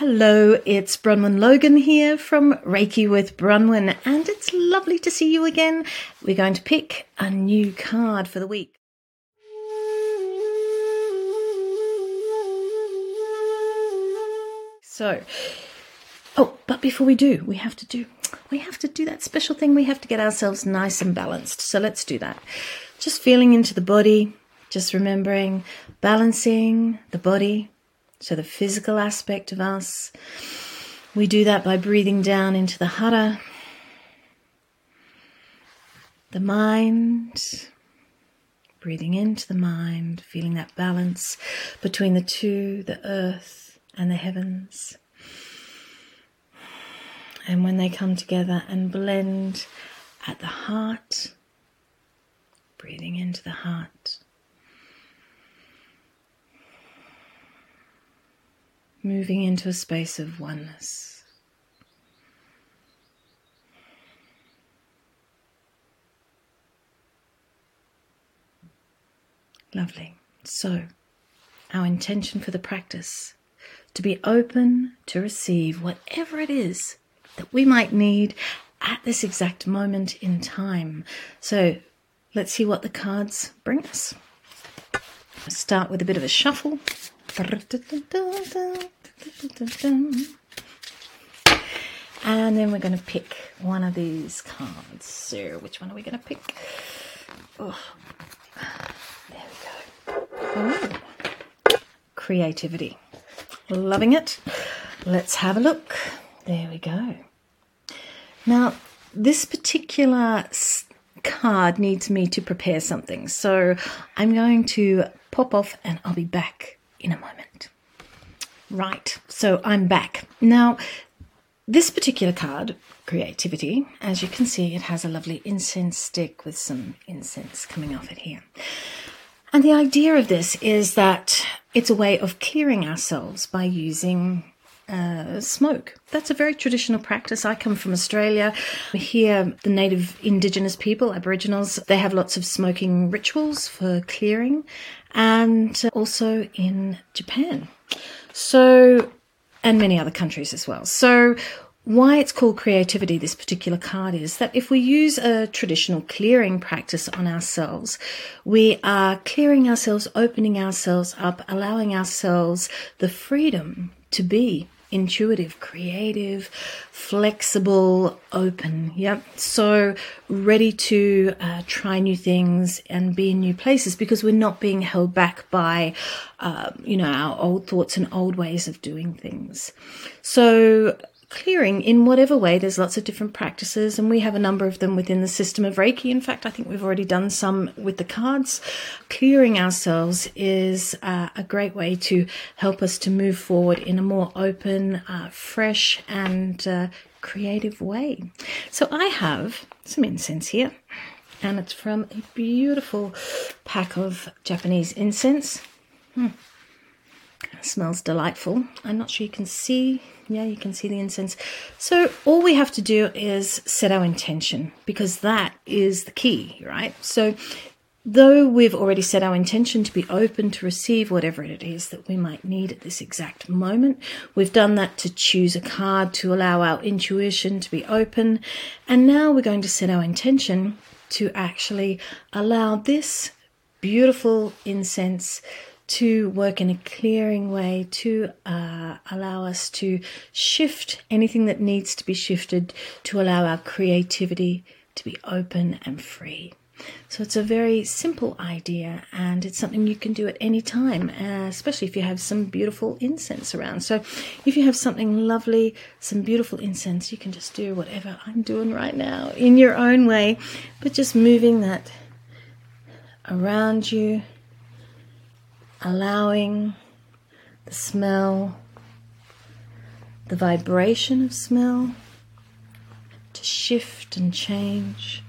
Hello, it's Bronwen Logan here from Reiki with Bronwen, and it's lovely to see you again. We're going to pick a new card for the week. So, oh, but before we do, we have to do we have to do that special thing. We have to get ourselves nice and balanced. So let's do that. Just feeling into the body, just remembering balancing the body, so the physical aspect of us. We do that by breathing down into the hara, the mind, breathing into the mind, feeling that balance between the two, the earth and the heavens. And when they come together and blend at the heart, breathing into the heart. Moving into a space of oneness. Lovely. So, our intention for the practice to be open to receive whatever it is that we might need at this exact moment in time. So let's see what the cards bring us. Start with a bit of a shuffle. And then we're going to pick one of these cards. So, which one are we going to pick? Oh, there we go. Oh, creativity. Loving it. Let's have a look. There we go. Now, this particular card needs me to prepare something, so I'm going to pop off and I'll be back in a moment. Right, so I'm back. Now, this particular card, Creativity, as you can see, it has a lovely incense stick with some incense coming off it here. And the idea of this is that it's a way of clearing ourselves by using uh, smoke. That's a very traditional practice. I come from Australia. Here, the native indigenous people, Aboriginals, they have lots of smoking rituals for clearing, and also in Japan. So, and many other countries as well. So, why it's called creativity, this particular card, is that if we use a traditional clearing practice on ourselves, we are clearing ourselves, opening ourselves up, allowing ourselves the freedom to be intuitive, creative, flexible, open. Yep. So ready to uh, try new things and be in new places because we're not being held back by, uh, you know, our old thoughts and old ways of doing things. So clearing in whatever way. There's lots of different practices, and we have a number of them within the system of Reiki. In fact, I think we've already done some with the cards. Clearing ourselves is uh, a great way to help us to move forward in a more open, uh, fresh, and uh, creative way. So I have some incense here, and it's from a beautiful pack of Japanese incense. Hmm. smells delightful. I'm not sure you can see yeah, you can see the incense. So all we have to do is set our intention because that is the key, right? So though we've already set our intention to be open to receive whatever it is that we might need at this exact moment, we've done that to choose a card to allow our intuition to be open. And now we're going to set our intention to actually allow this beautiful incense to work in a clearing way to uh, allow us to shift anything that needs to be shifted to allow our creativity to be open and free. So it's a very simple idea and it's something you can do at any time, uh, especially if you have some beautiful incense around. So if you have something lovely, some beautiful incense, you can just do whatever I'm doing right now in your own way, but just moving that around you allowing the smell, the vibration of smell to shift and change.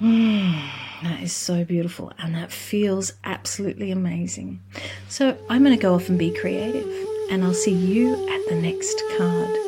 Mm, that is so beautiful and that feels absolutely amazing. So I'm going to go off and be creative, and I'll see you at the next card.